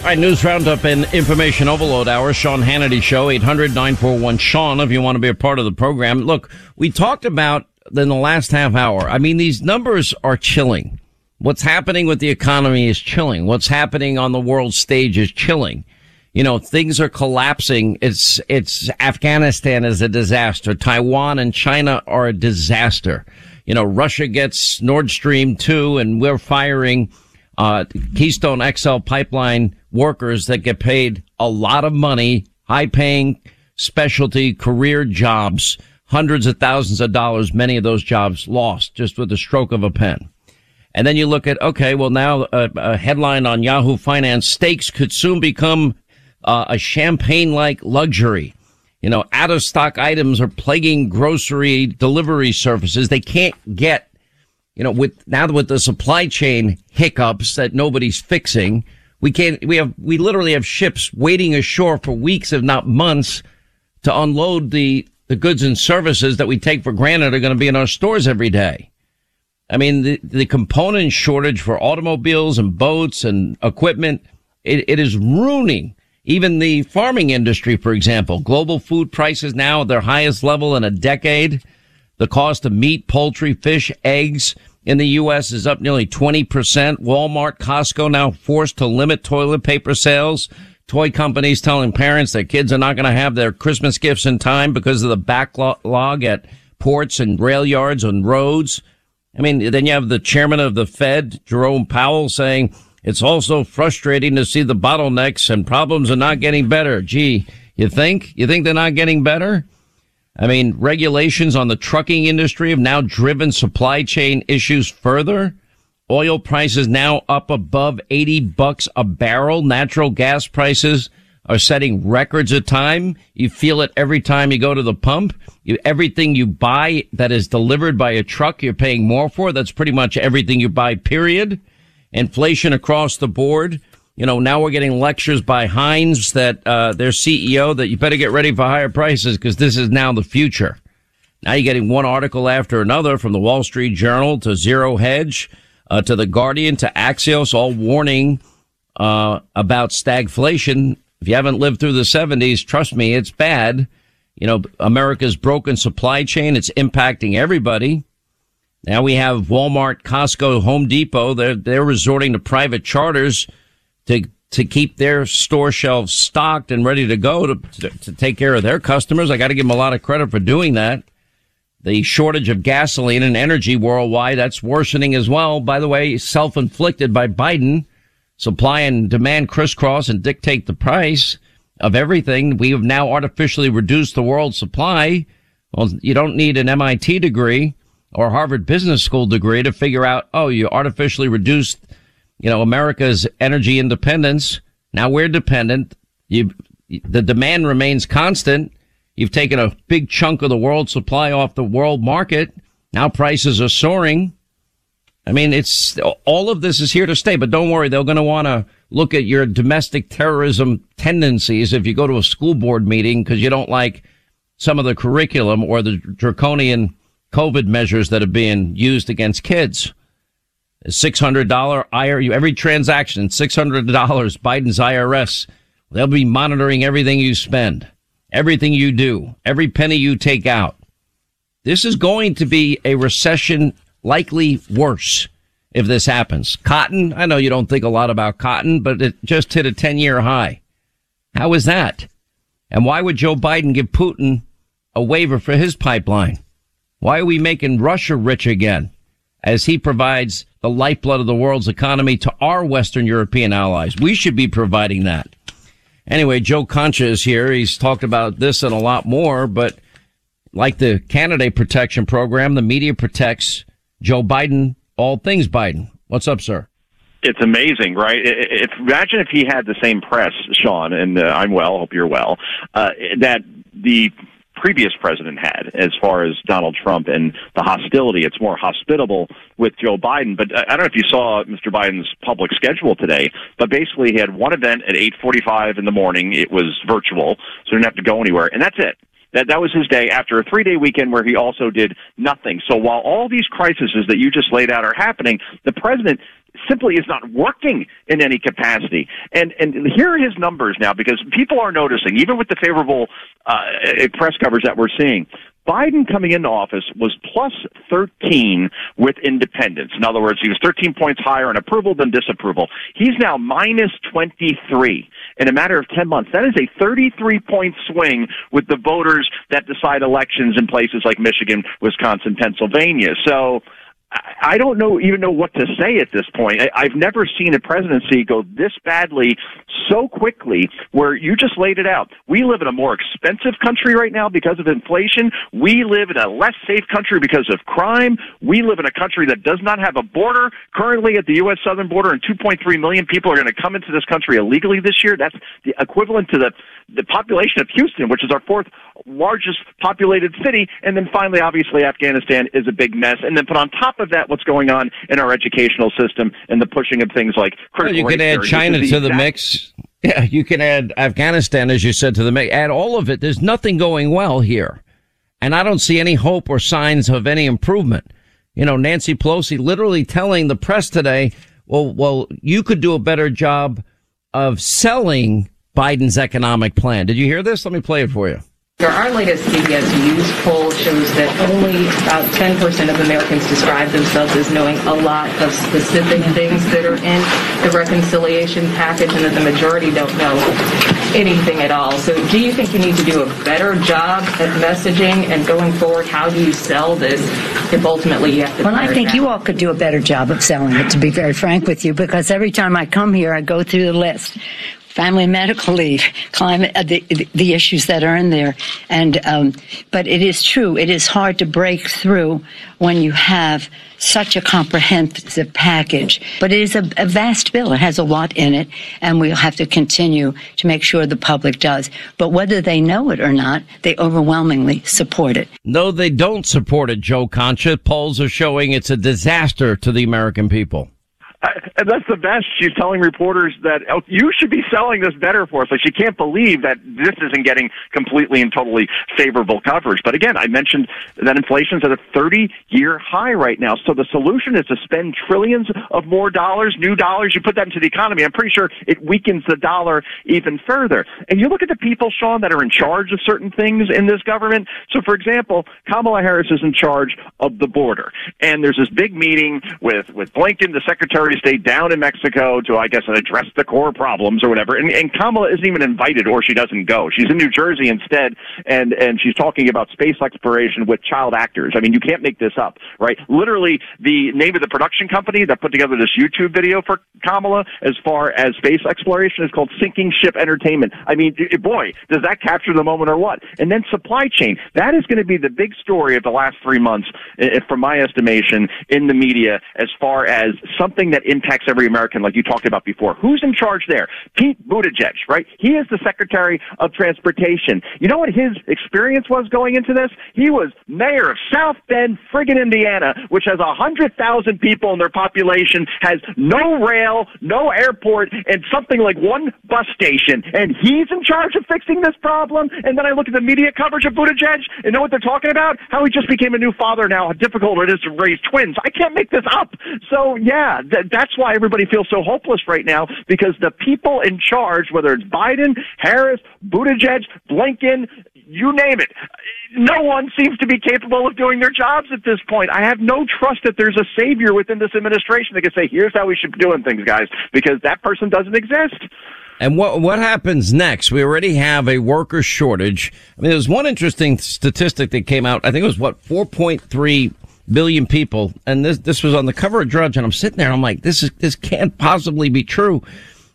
All right, news roundup and information overload hour. Sean Hannity Show, 800 941 Sean, if you want to be a part of the program. Look, we talked about in the last half hour. I mean, these numbers are chilling. What's happening with the economy is chilling. What's happening on the world stage is chilling. You know, things are collapsing. It's, it's Afghanistan is a disaster. Taiwan and China are a disaster. You know, Russia gets Nord Stream 2 and we're firing uh, Keystone XL pipeline workers that get paid a lot of money, high paying specialty career jobs, hundreds of thousands of dollars, many of those jobs lost just with the stroke of a pen. And then you look at, okay, well now a, a headline on Yahoo Finance, steaks could soon become uh, a champagne-like luxury. You know, out of stock items are plaguing grocery delivery services. They can't get you know, with now with the supply chain hiccups that nobody's fixing, we can't, we have, we literally have ships waiting ashore for weeks, if not months, to unload the, the goods and services that we take for granted are going to be in our stores every day. I mean, the, the component shortage for automobiles and boats and equipment, it, it is ruining even the farming industry, for example. Global food prices now at their highest level in a decade. The cost of meat, poultry, fish, eggs, in the U.S. is up nearly 20%. Walmart, Costco now forced to limit toilet paper sales. Toy companies telling parents that kids are not going to have their Christmas gifts in time because of the backlog at ports and rail yards and roads. I mean, then you have the chairman of the Fed, Jerome Powell, saying it's also frustrating to see the bottlenecks and problems are not getting better. Gee, you think? You think they're not getting better? I mean, regulations on the trucking industry have now driven supply chain issues further. Oil prices now up above 80 bucks a barrel. Natural gas prices are setting records of time. You feel it every time you go to the pump. You, everything you buy that is delivered by a truck, you're paying more for. That's pretty much everything you buy, period. Inflation across the board you know, now we're getting lectures by Heinz that, uh, their CEO that you better get ready for higher prices because this is now the future. Now you're getting one article after another from the Wall Street Journal to Zero Hedge, uh, to the Guardian to Axios, all warning, uh, about stagflation. If you haven't lived through the seventies, trust me, it's bad. You know, America's broken supply chain. It's impacting everybody. Now we have Walmart, Costco, Home Depot. They're, they're resorting to private charters to to keep their store shelves stocked and ready to go to, to, to take care of their customers. I got to give them a lot of credit for doing that. The shortage of gasoline and energy worldwide, that's worsening as well. By the way, self-inflicted by Biden. Supply and demand crisscross and dictate the price of everything. We have now artificially reduced the world supply. Well, you don't need an MIT degree or Harvard Business School degree to figure out, oh, you artificially reduced you know, America's energy independence. Now we're dependent. You, the demand remains constant. You've taken a big chunk of the world supply off the world market. Now prices are soaring. I mean, it's all of this is here to stay, but don't worry. They're going to want to look at your domestic terrorism tendencies if you go to a school board meeting because you don't like some of the curriculum or the draconian COVID measures that are being used against kids. $600 IR, every transaction, $600 Biden's IRS. They'll be monitoring everything you spend, everything you do, every penny you take out. This is going to be a recession likely worse if this happens. Cotton, I know you don't think a lot about cotton, but it just hit a 10 year high. How is that? And why would Joe Biden give Putin a waiver for his pipeline? Why are we making Russia rich again as he provides the lifeblood of the world's economy to our Western European allies. We should be providing that. Anyway, Joe Concha is here. He's talked about this and a lot more, but like the candidate protection program, the media protects Joe Biden, all things Biden. What's up, sir? It's amazing, right? If, imagine if he had the same press, Sean, and uh, I'm well, hope you're well, uh, that the previous president had as far as Donald Trump and the hostility. It's more hospitable with Joe Biden. But uh, I don't know if you saw Mr. Biden's public schedule today, but basically he had one event at 8:45 in the morning. It was virtual, so he didn't have to go anywhere, and that's it. That that was his day after a three day weekend where he also did nothing. So while all these crises that you just laid out are happening, the president simply is not working in any capacity. And and here are his numbers now because people are noticing, even with the favorable uh, press covers that we're seeing. Biden coming into office was plus 13 with independents. In other words, he was 13 points higher in approval than disapproval. He's now minus 23 in a matter of 10 months. That is a 33 point swing with the voters that decide elections in places like Michigan, Wisconsin, Pennsylvania. So, I don't know even know what to say at this point. I, I've never seen a presidency go this badly so quickly where you just laid it out. We live in a more expensive country right now because of inflation. We live in a less safe country because of crime. We live in a country that does not have a border currently at the U.S. southern border and 2.3 million people are going to come into this country illegally this year. That's the equivalent to the, the population of Houston, which is our fourth largest populated city. And then finally, obviously, Afghanistan is a big mess. And then put on top of that, what's going on in our educational system and the pushing of things like critical well, you can add China to the, the mix. Yeah, you can add Afghanistan, as you said, to the mix. Add all of it. There's nothing going well here. And I don't see any hope or signs of any improvement. You know, Nancy Pelosi literally telling the press today, well, well, you could do a better job of selling Biden's economic plan. Did you hear this? Let me play it for you. Our latest CBS News poll shows that only about 10% of Americans describe themselves as knowing a lot of specific things that are in the reconciliation package and that the majority don't know anything at all. So do you think you need to do a better job at messaging and going forward, how do you sell this if ultimately you have to Well, I think you all could do a better job of selling it, to be very frank with you, because every time I come here, I go through the list family medical leave, climate, uh, the, the issues that are in there. And, um, but it is true. It is hard to break through when you have such a comprehensive package. But it is a, a vast bill. It has a lot in it, and we'll have to continue to make sure the public does. But whether they know it or not, they overwhelmingly support it. No, they don't support it, Joe Concha. Polls are showing it's a disaster to the American people and that's the best. She's telling reporters that oh, you should be selling this better for us. Like she can't believe that this isn't getting completely and totally favorable coverage. But again, I mentioned that inflation's at a 30-year high right now. So the solution is to spend trillions of more dollars, new dollars. You put that into the economy. I'm pretty sure it weakens the dollar even further. And you look at the people, Sean, that are in charge of certain things in this government. So, for example, Kamala Harris is in charge of the border, and there's this big meeting with with Blinken, the Secretary Of State down in Mexico to, I guess, address the core problems or whatever. And, and Kamala isn't even invited, or she doesn't go. She's in New Jersey instead, and and she's talking about space exploration with child actors. I mean, you can't make this up, right? Literally, the name of the production company that put together this YouTube video for Kamala, as far as space exploration, is called Sinking Ship Entertainment. I mean, boy, does that capture the moment or what? And then supply chain. That is going to be the big story of the last three months, from my estimation, in the media, as far as something that that impacts every American, like you talked about before. Who's in charge there? Pete Buttigieg, right? He is the Secretary of Transportation. You know what his experience was going into this? He was mayor of South Bend, friggin' Indiana, which has a hundred thousand people in their population, has no rail, no airport, and something like one bus station. And he's in charge of fixing this problem. And then I look at the media coverage of Buttigieg and know what they're talking about? How he just became a new father now, how difficult it is to raise twins. I can't make this up. So yeah, th- that's why everybody feels so hopeless right now because the people in charge, whether it's Biden, Harris, Buttigieg, Blinken, you name it, no one seems to be capable of doing their jobs at this point. I have no trust that there's a savior within this administration that can say, here's how we should be doing things, guys, because that person doesn't exist. And what what happens next? We already have a worker shortage. I mean, there's one interesting statistic that came out. I think it was what 4.3 billion people. And this, this was on the cover of Drudge. And I'm sitting there. and I'm like, this is, this can't possibly be true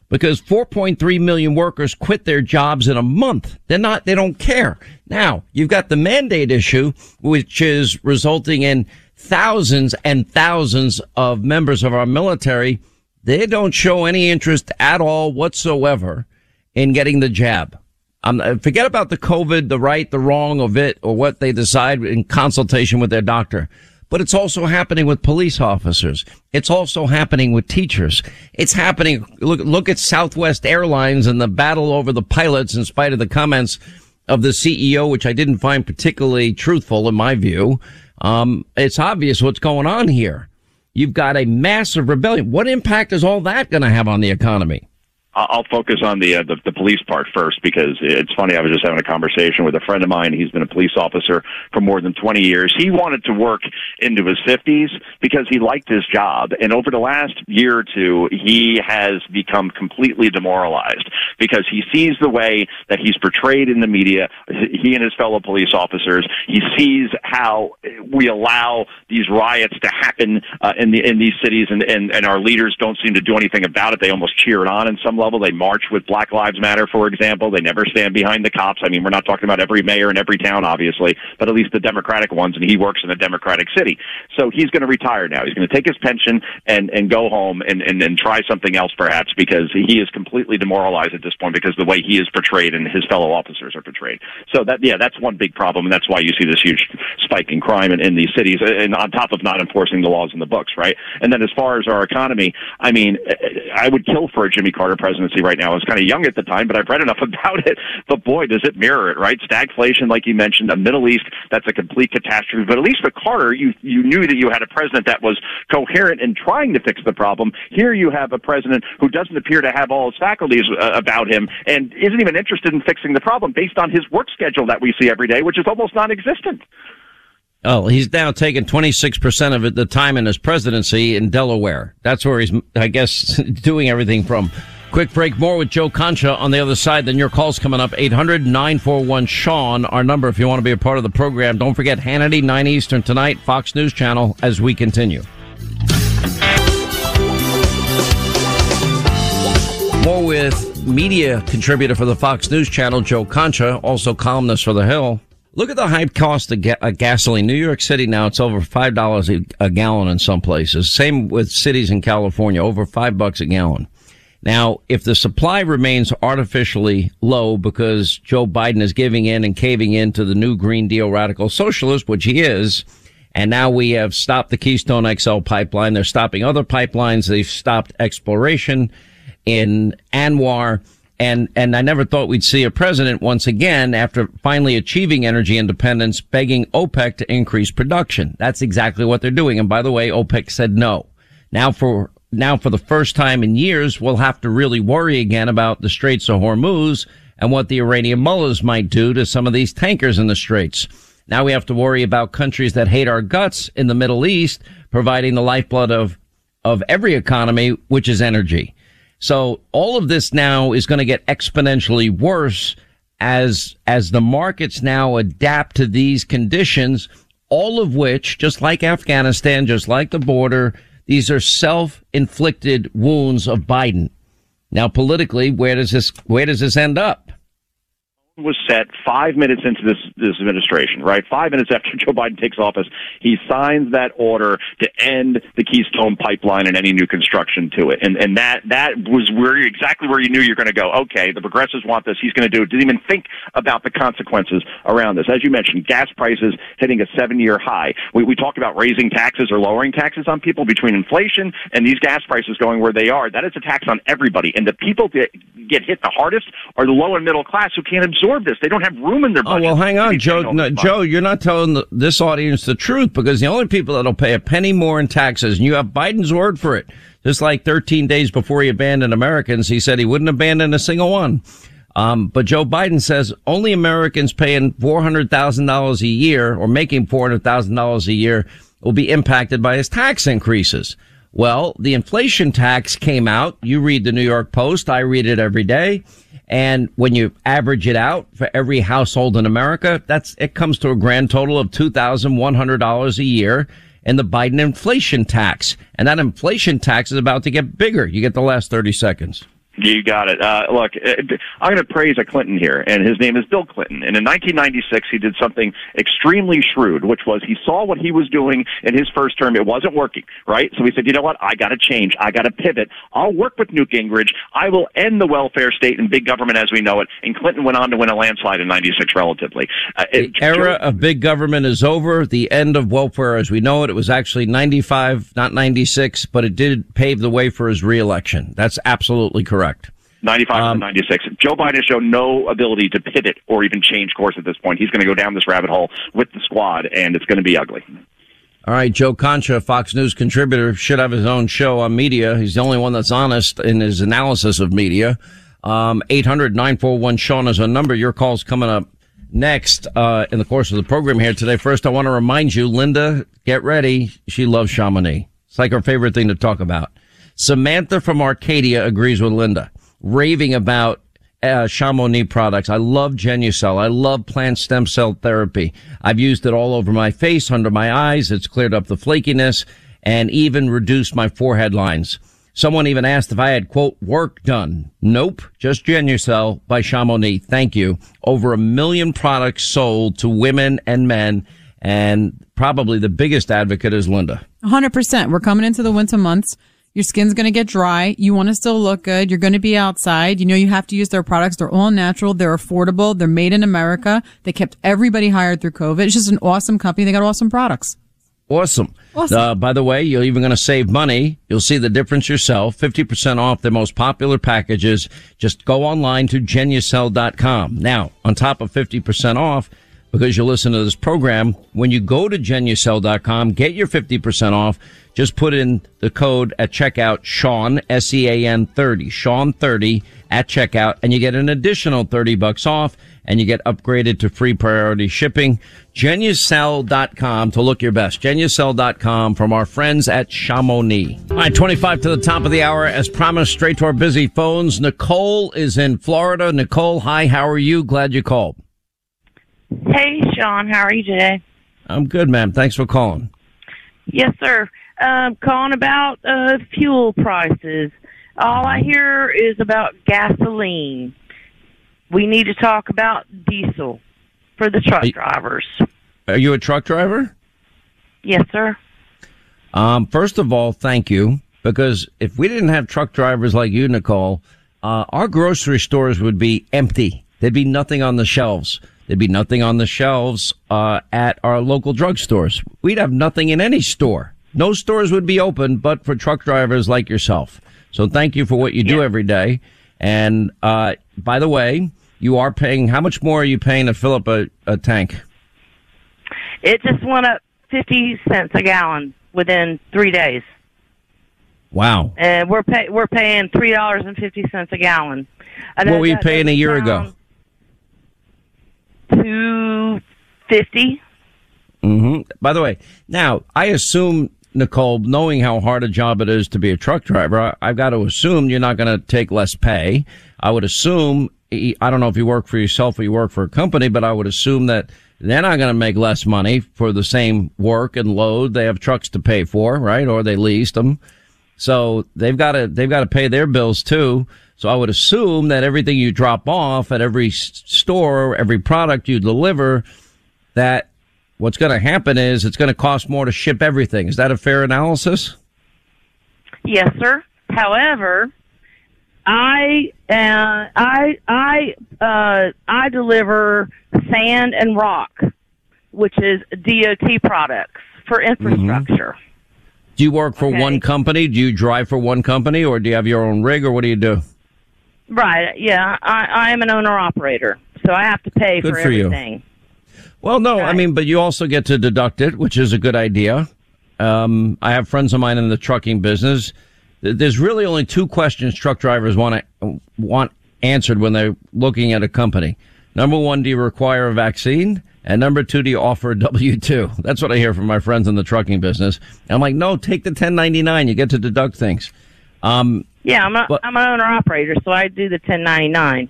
because 4.3 million workers quit their jobs in a month. They're not, they don't care. Now you've got the mandate issue, which is resulting in thousands and thousands of members of our military. They don't show any interest at all whatsoever in getting the jab. Um, forget about the COVID, the right, the wrong of it, or what they decide in consultation with their doctor but it's also happening with police officers. It's also happening with teachers. It's happening. Look, look at Southwest Airlines and the battle over the pilots in spite of the comments of the CEO, which I didn't find particularly truthful in my view. Um, it's obvious what's going on here. You've got a massive rebellion. What impact is all that going to have on the economy? I'll focus on the, uh, the, the police part first because it's funny. I was just having a conversation with a friend of mine. He's been a police officer for more than 20 years. He wanted to work into his 50s because he liked his job. And over the last year or two, he has become completely demoralized because he sees the way that he's portrayed in the media. He and his fellow police officers. He sees how we allow these riots to happen uh, in the in these cities, and, and and our leaders don't seem to do anything about it. They almost cheer it on in some level. They march with Black Lives Matter, for example. They never stand behind the cops. I mean, we're not talking about every mayor in every town, obviously, but at least the Democratic ones, and he works in a Democratic city. So he's going to retire now. He's going to take his pension and, and go home and, and, and try something else, perhaps, because he is completely demoralized at this point because the way he is portrayed and his fellow officers are portrayed. So that, yeah, that's one big problem, and that's why you see this huge spike in crime in, in these cities, and on top of not enforcing the laws in the books, right? And then as far as our economy, I mean, I would kill for a Jimmy Carter president presidency right now. I was kind of young at the time, but I've read enough about it. But boy, does it mirror it, right? Stagflation, like you mentioned, the Middle East, that's a complete catastrophe. But at least with Carter, you, you knew that you had a president that was coherent in trying to fix the problem. Here you have a president who doesn't appear to have all his faculties uh, about him and isn't even interested in fixing the problem based on his work schedule that we see every day, which is almost non-existent. Oh, he's now taken 26% of the time in his presidency in Delaware. That's where he's, I guess, doing everything from Quick break. More with Joe Concha on the other side. Then your calls coming up. 800 941 Sean, our number if you want to be a part of the program. Don't forget Hannity, 9 Eastern tonight, Fox News Channel, as we continue. More with media contributor for the Fox News Channel, Joe Concha, also columnist for The Hill. Look at the high cost of ga- uh, gasoline. New York City now it's over five dollars a gallon in some places. Same with cities in California, over five bucks a gallon. Now, if the supply remains artificially low because Joe Biden is giving in and caving in to the new Green Deal radical socialist, which he is, and now we have stopped the Keystone XL pipeline. They're stopping other pipelines. They've stopped exploration in ANWR. And, and I never thought we'd see a president once again after finally achieving energy independence begging OPEC to increase production. That's exactly what they're doing. And by the way, OPEC said no. Now for now for the first time in years, we'll have to really worry again about the Straits of Hormuz and what the Iranian mullahs might do to some of these tankers in the Straits. Now we have to worry about countries that hate our guts in the Middle East, providing the lifeblood of, of every economy, which is energy. So all of this now is going to get exponentially worse as, as the markets now adapt to these conditions, all of which, just like Afghanistan, just like the border, these are self-inflicted wounds of Biden. Now, politically, where does this where does this end up? Was set five minutes into this, this administration, right? Five minutes after Joe Biden takes office, he signs that order to end the Keystone pipeline and any new construction to it. And, and that, that was where exactly where you knew you're going to go. Okay, the progressives want this. He's going to do it. Didn't even think about the consequences around this. As you mentioned, gas prices hitting a seven year high. We, we talk about raising taxes or lowering taxes on people between inflation and these gas prices going where they are. That is a tax on everybody. And the people that get hit the hardest are the low and middle class who can't absorb absorb this. They don't have room in their budget. Oh well, hang on, Joe. No, Joe, you're not telling the, this audience the truth because the only people that'll pay a penny more in taxes, and you have Biden's word for it. Just like 13 days before he abandoned Americans, he said he wouldn't abandon a single one. Um, but Joe Biden says only Americans paying $400,000 a year or making $400,000 a year will be impacted by his tax increases. Well, the inflation tax came out. You read the New York Post. I read it every day. And when you average it out for every household in America, that's, it comes to a grand total of $2,100 a year in the Biden inflation tax. And that inflation tax is about to get bigger. You get the last 30 seconds. You got it. Uh, look, uh, I'm going to praise a Clinton here, and his name is Bill Clinton. And in 1996, he did something extremely shrewd, which was he saw what he was doing in his first term. It wasn't working, right? So he said, you know what? I got to change. I got to pivot. I'll work with Newt Gingrich. I will end the welfare state and big government as we know it. And Clinton went on to win a landslide in 96 relatively. Uh, the it, era of big government is over. The end of welfare as we know it. It was actually 95, not 96, but it did pave the way for his reelection. That's absolutely correct correct. 95 um, 96. Joe Biden has shown no ability to pivot or even change course at this point. He's going to go down this rabbit hole with the squad, and it's going to be ugly. All right, Joe Concha, Fox News contributor, should have his own show on media. He's the only one that's honest in his analysis of media. Um, 800-941-SEAN is a number. Your call's coming up next, uh, in the course of the program here today. First, I want to remind you, Linda, get ready. She loves Chamonix. It's like her favorite thing to talk about. Samantha from Arcadia agrees with Linda, raving about uh, Chamonix products. I love Genucel. I love plant stem cell therapy. I've used it all over my face, under my eyes. It's cleared up the flakiness and even reduced my forehead lines. Someone even asked if I had quote work done. Nope, just Genucel by Chamonix. Thank you. Over a million products sold to women and men, and probably the biggest advocate is Linda. 100%. We're coming into the winter months. Your skin's going to get dry. You want to still look good. You're going to be outside. You know, you have to use their products. They're all natural. They're affordable. They're made in America. They kept everybody hired through COVID. It's just an awesome company. They got awesome products. Awesome. Awesome. Uh, by the way, you're even going to save money. You'll see the difference yourself. 50% off their most popular packages. Just go online to genucel.com. Now, on top of 50% off, because you listen to this program, when you go to genucel.com, get your 50% off. Just put in the code at checkout, Sean, S-E-A-N 30, Sean 30 at checkout, and you get an additional 30 bucks off and you get upgraded to free priority shipping. Genucel.com to look your best. Genucel.com from our friends at Chamonix. All right, 25 to the top of the hour. As promised, straight to our busy phones. Nicole is in Florida. Nicole, hi, how are you? Glad you called. Hey, Sean, how are you today? I'm good, ma'am. Thanks for calling. Yes, sir. Um, calling about uh, fuel prices. All I hear is about gasoline. We need to talk about diesel for the truck Are you- drivers. Are you a truck driver? Yes, sir. Um, first of all, thank you. Because if we didn't have truck drivers like you, Nicole, uh, our grocery stores would be empty. There'd be nothing on the shelves. There'd be nothing on the shelves, uh, at our local drugstores. We'd have nothing in any store. No stores would be open but for truck drivers like yourself. So thank you for what you do every day. And, uh, by the way, you are paying, how much more are you paying to fill up a, a tank? It just went up 50 cents a gallon within three days. Wow. And we're pay- we're paying $3.50 a gallon. Know What were you paying a year ago? sound- 250 hmm By the way, now I assume Nicole, knowing how hard a job it is to be a truck driver, I, I've got to assume you're not going to take less pay. I would assume I don't know if you work for yourself or you work for a company, but I would assume that they're not going to make less money for the same work and load. They have trucks to pay for, right? Or they leased them. So they've got to, they've got to pay their bills too. So I would assume that everything you drop off at every store, every product you deliver, that what's going to happen is it's going to cost more to ship everything. Is that a fair analysis? Yes, sir. However, I uh, I I uh, I deliver sand and rock, which is DOT products for infrastructure. Do you work for Okay. one company? Do you drive for one company or do you have your own rig or what do you do? Right? Yeah, I, I am an owner operator, so I have to pay Good for, for you. Well, no, I mean, but you also get to deduct it, which is a good idea. Um, I have friends of mine in the trucking business. There's really only two questions truck drivers want to want answered when they're looking at a company. Number one, do you require a vaccine? And number two, do you offer a W two? That's what I hear from my friends in the trucking business. I'm like, no, take the 1099. You get to deduct things. Um, Yeah, I'm a, But- I'm an owner operator, so I do the 1099.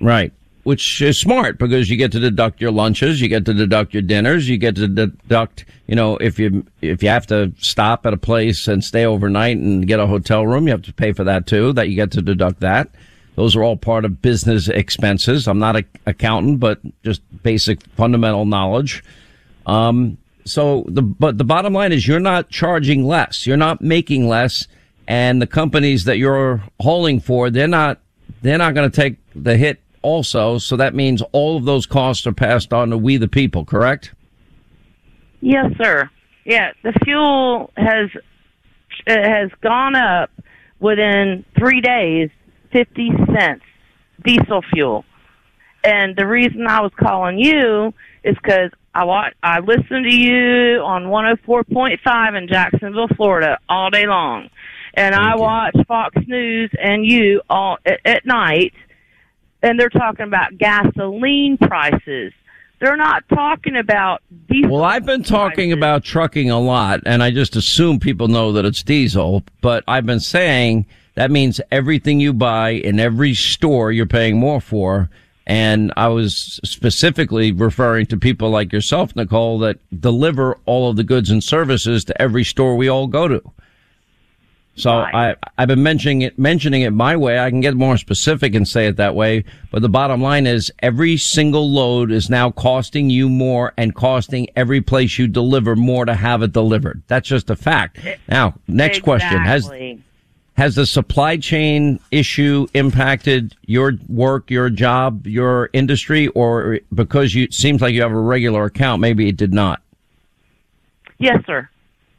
Right. Which is smart because you get to deduct your lunches, you get to deduct your dinners, you get to deduct, you know, if you, if you have to stop at a place and stay overnight and get a hotel room, you have to pay for that too, that you get to deduct that. Those are all part of business expenses. I'm not an accountant, but just basic fundamental knowledge. Um, so the, but the bottom line is you're not charging less. You're not making less. And the companies that you're hauling for, they're not, they're not going to take the hit also. So that means all of those costs are passed on to we the people, correct? Yes, sir. Yeah, the fuel has uh, has gone up within three days, fifty cents, diesel fuel. And the reason I was calling you is because I watch, I listen to you on 104.5 in Jacksonville, Florida, all day long, and I you. watch Fox News and you all at, at night, and they're talking about gasoline prices. They're not talking about diesel. Well, I've been talking prices. about trucking a lot, and I just assume people know that it's diesel, but I've been saying that means everything you buy in every store you're paying more for. And I was specifically referring to people like yourself, Nicole, that deliver all of the goods and services to every store we all go to. So Right. I, I've been mentioning it, mentioning it my way. I can get more specific and say it that way. But the bottom line is every single load is now costing you more and costing every place you deliver more to have it delivered. That's just a fact. Eh, now, next question. Has, has the supply chain issue impacted your work, your job, your industry, or because you, it seems like you have a regular account, maybe it did not? Yes, sir.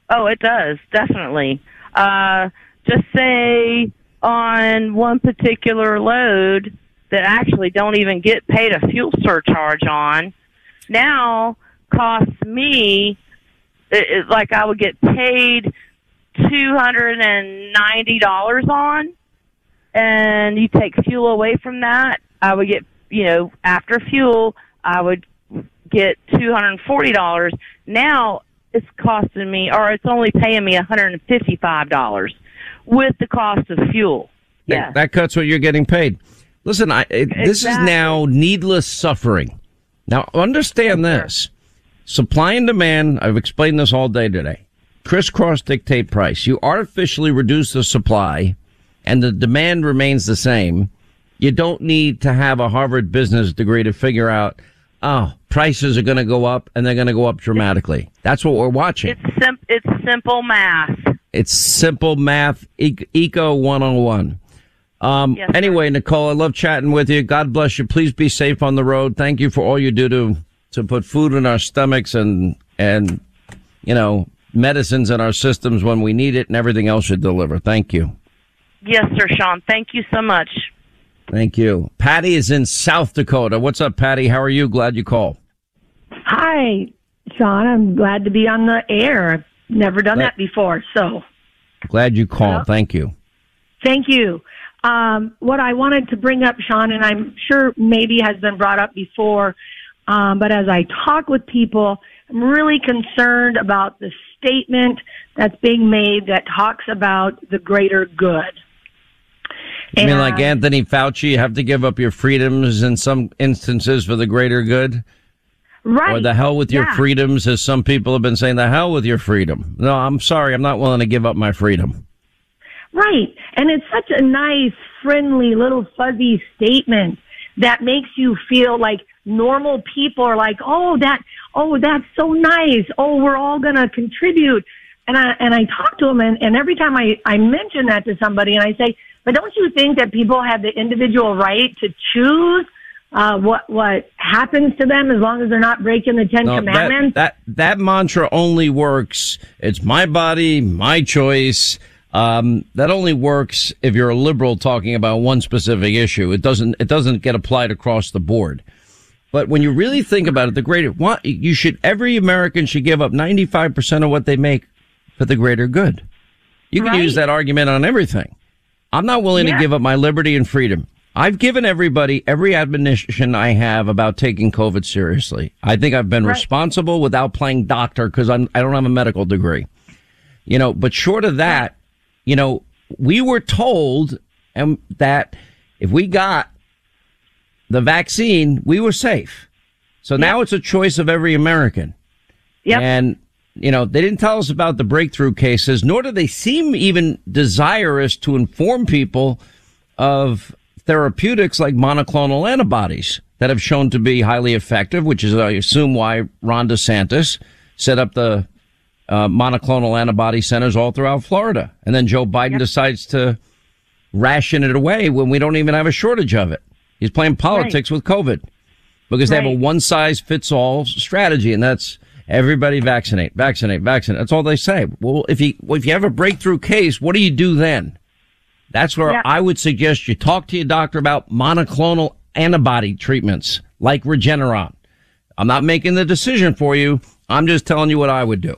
Oh, it does definitely. Uh, just say on one particular load that actually don't even get paid a fuel surcharge on, now costs me it, it, like I would get paid two hundred and ninety dollars on, and you take fuel away from that, I would get you know after fuel I would get two hundred and forty dollars. Now it's costing me, or it's only paying me one hundred and fifty-five dollars with the cost of fuel. Yeah, That, that cuts what you're getting paid. Listen, I, it, this is now needless suffering. Now, understand this. Supply and demand, I've explained this all day today. Crisscross dictate price. You artificially reduce the supply and the demand remains the same. You don't need to have a Harvard business degree to figure out, oh, prices are going to go up and they're going to go up dramatically. That's what we're watching. it's sim- it's simple math. It's simple math, e- eco 101. Um, Yes, anyway, Nicole, I love chatting with you. God bless you. Please be safe on the road. Thank you for all you do to, to put food in our stomachs and, and, you know, medicines in our systems when we need it and everything else you deliver. Thank you. Yes, sir, Sean. Thank you so much. Thank you. Patty is in South Dakota. What's up, Patty? How are you? Glad you called. Hi, Sean. I'm glad to be on the air. I've never done Glad- that before, so Glad you called. Thank you. thank you. Um, what I wanted to bring up, Sean, and I'm sure maybe has been brought up before, um, but as I talk with people, I'm really concerned about the statement that's being made that talks about the greater good. You mean like um, Anthony Fauci, you have to give up your freedoms in some instances for the greater good? Right. Or the hell with your yeah. freedoms, as some people have been saying, the hell with your freedom. No, I'm sorry, I'm not willing to give up my freedom. Right. And it's such a nice, friendly, little fuzzy statement that makes you feel like normal people are like, oh, that, oh, that's so nice. Oh, we're all going to contribute. And I, and I talk to them and, and every time I, I mention that to somebody and I say, but don't you think that people have the individual right to choose uh, what what happens to them as long as they're not breaking the Ten No, that, Commandments? that that mantra only works. It's my body, my choice. Um, that only works if you're a liberal talking about one specific issue. It doesn't. It doesn't get applied across the board. But when you really think about it, the greater what you should every American should give up 95 percent of what they make for the greater good. You can Right. use that argument on everything. I'm not willing to give up my liberty and freedom. I've given everybody every admonition I have about taking COVID seriously. I think I've been Right. responsible without playing doctor because I'm don't have a medical degree. You know, but short of that, you know, we were told and that if we got the vaccine, we were safe. So now it's a choice of every American. Yep. And, you know, they didn't tell us about the breakthrough cases, nor do they seem even desirous to inform people of therapeutics like monoclonal antibodies that have shown to be highly effective, which is, I assume, why Ron DeSantis set up the uh, monoclonal antibody centers all throughout Florida. And then Joe Biden decides to ration it away when we don't even have a shortage of it. He's playing politics with COVID because they have a one size fits all strategy, and that's everybody vaccinate, vaccinate, vaccinate. That's all they say. Well, if you well, if you have a breakthrough case, what do you do then? That's where Yeah. I would suggest you talk to your doctor about monoclonal antibody treatments like Regeneron. I'm not making the decision for you. I'm just telling you what I would do.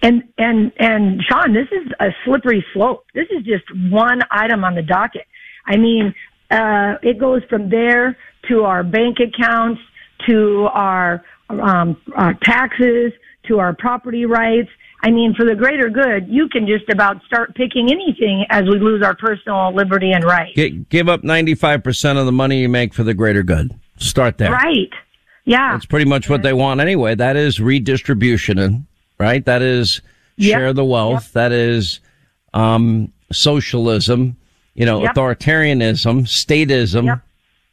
And and and Sean, this is a slippery slope. This is just one item on the docket. I mean, uh, it goes from there to our bank accounts, to our um, our taxes, to our property rights. I mean, for the greater good, you can just about start picking anything as we lose our personal liberty and rights. G- give up 95% of the money you make for the greater good. Start there. Right. Yeah. That's pretty much what they want anyway. That is redistribution, right? That is share Yep. the wealth. Yep. That is um, socialism, you know, Yep. authoritarianism, statism.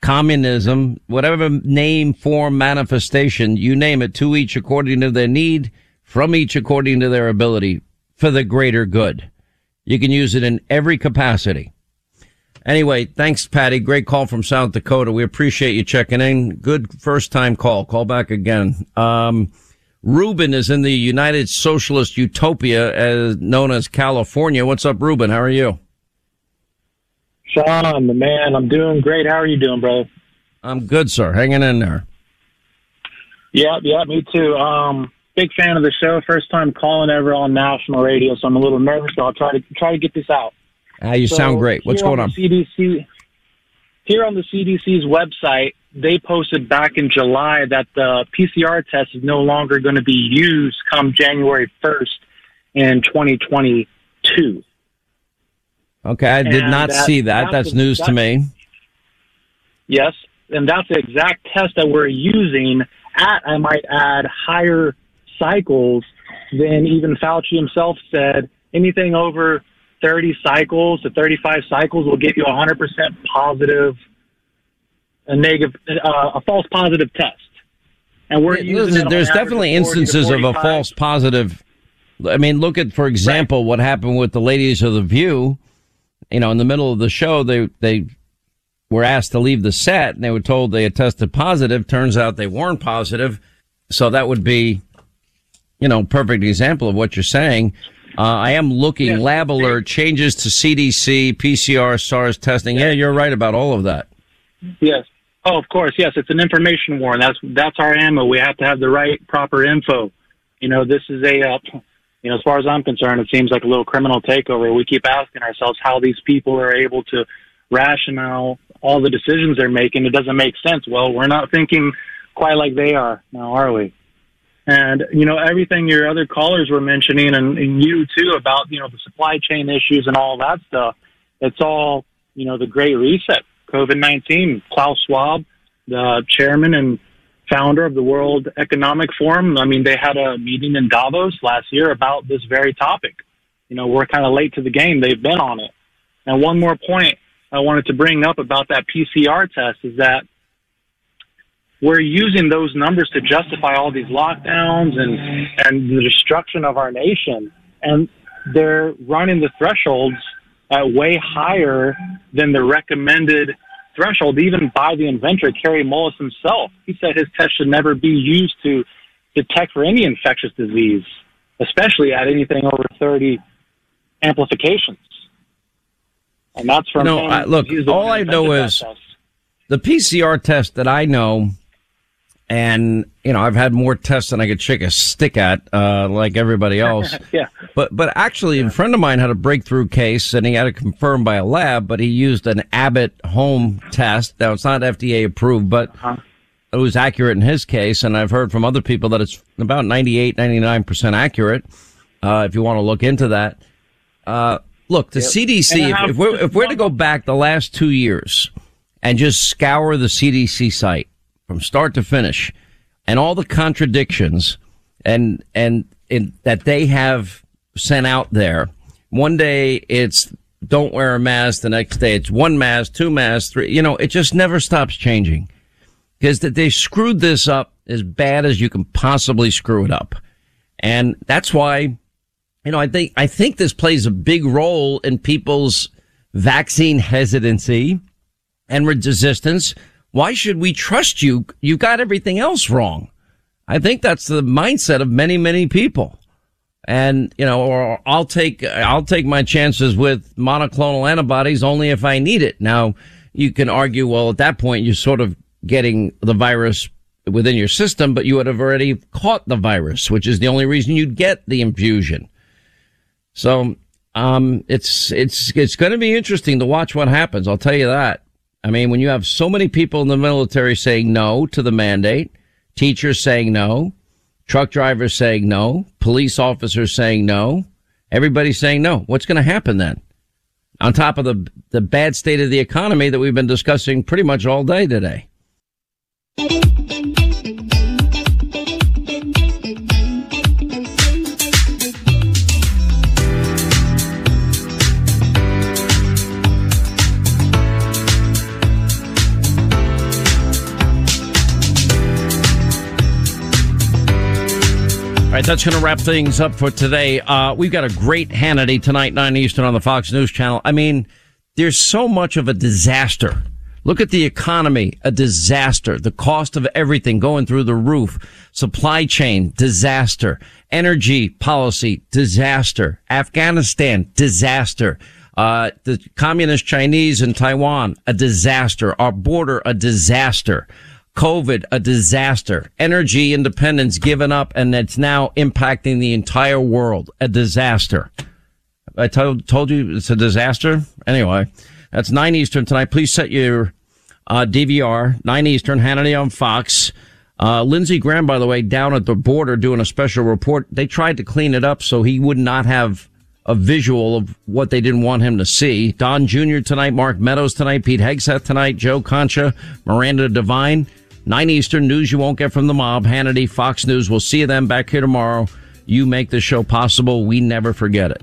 Communism, whatever name, form, manifestation, you name it, to each according to their need, from each according to their ability, for the greater good. You can use it in every capacity. Anyway, thanks, Patty. Great call from South Dakota. We appreciate you checking in. Good first time call. Call back again. Um, Ruben is in the United Socialist Utopia, as known as California. What's up, Ruben? How are you? Sean, the man, I'm doing great. How are you doing, brother? I'm good, sir. Hanging in there. Yeah, yeah, me too. Um, big fan of the show. First time calling ever on national radio, so I'm a little nervous. But I'll try to try to get this out. Ah, you So sound great. What's going on? The CDC here on the CDC's website, they posted back in July that the PCR test is no longer going to be used come January 1st in 2022. Okay, I did And not that- see that. that's That's news to me. Yes, and that's the exact test that we're using at, I might add, higher cycles than even Fauci himself said. Anything over 30 cycles to 35 cycles will give you a 100% positive, a negative, uh, a false positive test. And we're using Listen, there's definitely instances of a false positive. I mean, look at, for example, what happened with the ladies of the View. You know, in the middle of the show, they they were asked to leave the set, and they were told they had tested positive. Turns out they weren't positive. So that would be, you know, perfect example of what you're saying. Uh, I am looking lab alert changes to CDC, PCR, SARS testing. Yeah, you're right about all of that. Yes. Oh, of course. Yes, it's an information war, and that's that's our ammo. We have to have the right, proper info. You know, this is a, uh, you know, as far as I'm concerned, it seems like a little criminal takeover. We keep asking ourselves how these people are able to rationale all the decisions they're making. It doesn't make sense. Well, we're not thinking quite like they are now, are we? And you know everything your other callers were mentioning, and, and you too about you know the supply chain issues and all that stuff. It's all you know the Great Reset, COVID nineteen. Klaus Schwab, the chairman and founder of the World Economic Forum. I mean, they had a meeting in Davos last year about this very topic. You know, we're kind of late to the game. They've been on it. And one more point I wanted to bring up about that PCR test is that we're using those numbers to justify all these lockdowns and and the destruction of our nation and they're running the thresholds at way higher than the recommended threshold even by the inventor Kary Mullis himself. He said his test should never be used to detect for any infectious disease especially at anything over 30 amplifications. And that's from No. I- look, all I know is the PCR test that I know, and you know, I've had more tests than I could shake a stick at, uh, like everybody else. yeah But but actually, a friend of mine had a breakthrough case, and he had it confirmed by a lab. But he used an Abbott home test. Now it's not FDA approved, but it was accurate in his case. And I've heard from other people that it's about 98, 99 percent accurate. Uh, if you want to look into that. Uh, look, the CDC. If, if we're if we're to go back the last two years and just scour the CDC site from start to finish, and all the contradictions and and that they have sent out there. One day it's don't wear a mask. The next day it's one mask, two masks, three. You know, it just never stops changing because that they screwed this up as bad as you can possibly screw it up, and that's why. You know, I think I think this plays a big role in people's vaccine hesitancy and resistance. Why should we trust you? You got everything else wrong. I think that's the mindset of many, many people. And, you know, or I'll take, I'll take my chances with monoclonal antibodies only if I need it. Now, you can argue, well, at that point, you're sort of getting the virus within your system, but you would have already caught the virus, which is the only reason you'd get the infusion. So, um, it's, it's, it's going to be interesting to watch what happens. I'll tell you that. I mean, when you have so many people in the military saying no to the mandate, teachers saying no, truck drivers saying no, police officers saying no, everybody saying no, what's going to happen then? On top of the, the bad state of the economy that we've been discussing pretty much all day today. Right, that's going to wrap things up for today. Uh, we've got a great Hannity tonight, 9 Eastern on the Fox News Channel. I mean, there's so much of a disaster. Look at the economy, a disaster. The cost of everything going through the roof. Supply chain, disaster. Energy policy, disaster. Afghanistan, disaster. Uh, the communist Chinese in Taiwan, a disaster. Our border, a disaster. COVID, a disaster. Energy independence given up and it's now impacting the entire world. A disaster. I told, told you it's a disaster. Anyway, that's 9 Eastern tonight. Please set your uh, DVR, 9 Eastern, Hannity on Fox. Uh, Lindsey Graham, by the way, down at the border doing a special report. They tried to clean it up so he would not have a visual of what they didn't want him to see. Don Jr. tonight, Mark Meadows tonight, Pete Hegseth tonight, Joe Concha, Miranda Devine. 9 Eastern, news you won't get from the mob. Hannity, Fox News. We'll see you then back here tomorrow. You make the show possible. We never forget it.